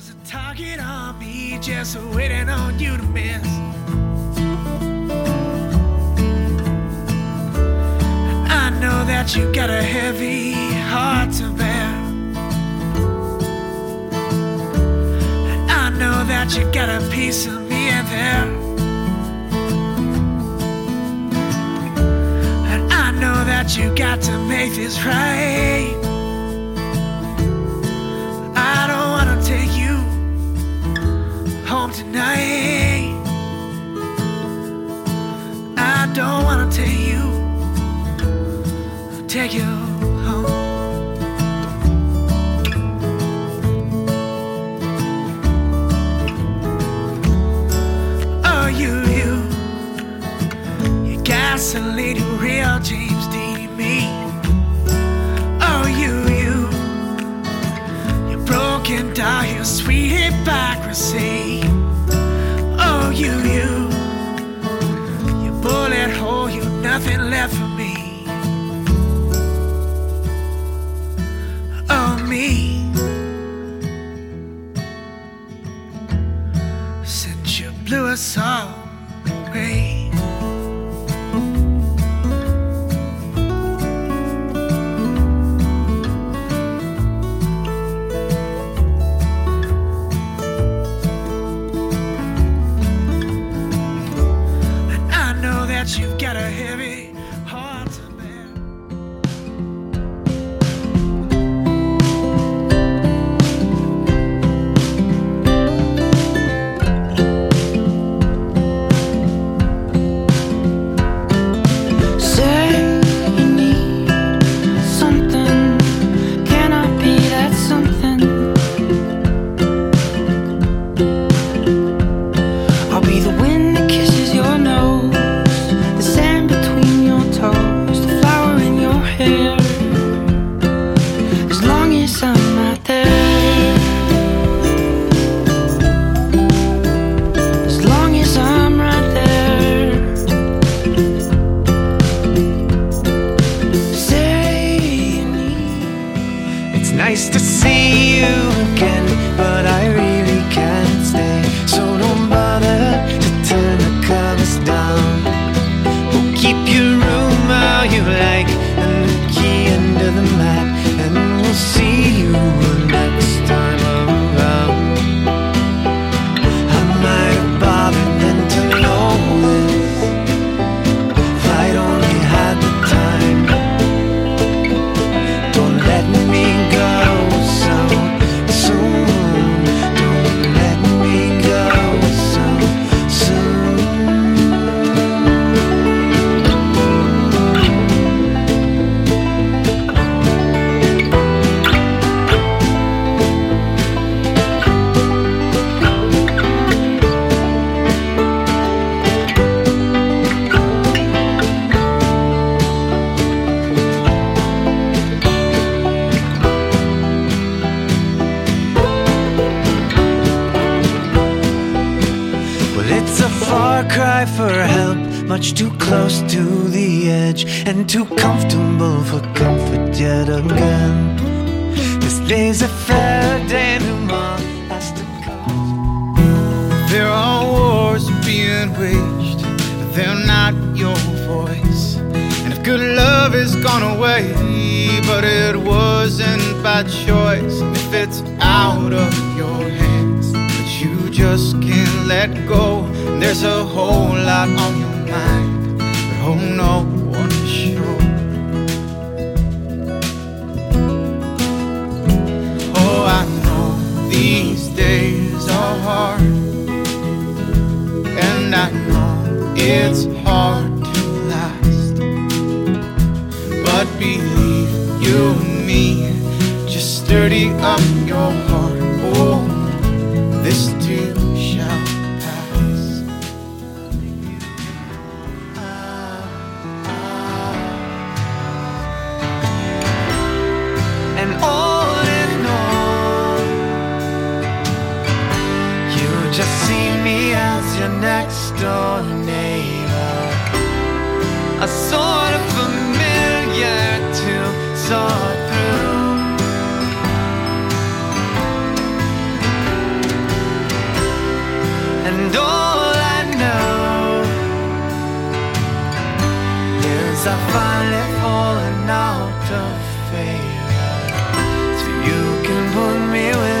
There's a target on me just waiting on you to miss. I know that you got a heavy heart to bear. And I know that you got a piece of me in there. And I know that you got to make this right. Don't wanna take you, take you home. Oh, you, you, you gasoline, real James Dean me. Oh, you, you. You're broken down, your sweet hypocrisy. Oh, you, you. You left for me. Oh, me. Since you blew us all nice to see you again, but I really can't stay. So don't bother to turn the covers down. We'll keep your room how you like, and the key under the mat, and we'll see you cry for help, much too close to the edge, and too comfortable for comfort yet again. This day's a fair denouement has to come. There are wars being waged, but they're not your voice. And if good love is gone away, but it wasn't by choice, and if it's out of your hands, but you just can't let go, there's a whole lot on your mind, but oh no one is sure. Oh, I know these days are hard. And I know it's hard to last. But believe you me, just sturdy up your heart. Oh, this see me as your next door neighbor. A sort of familiar to sort through. And all I know is I finally fallen out of favor. So you can put me with.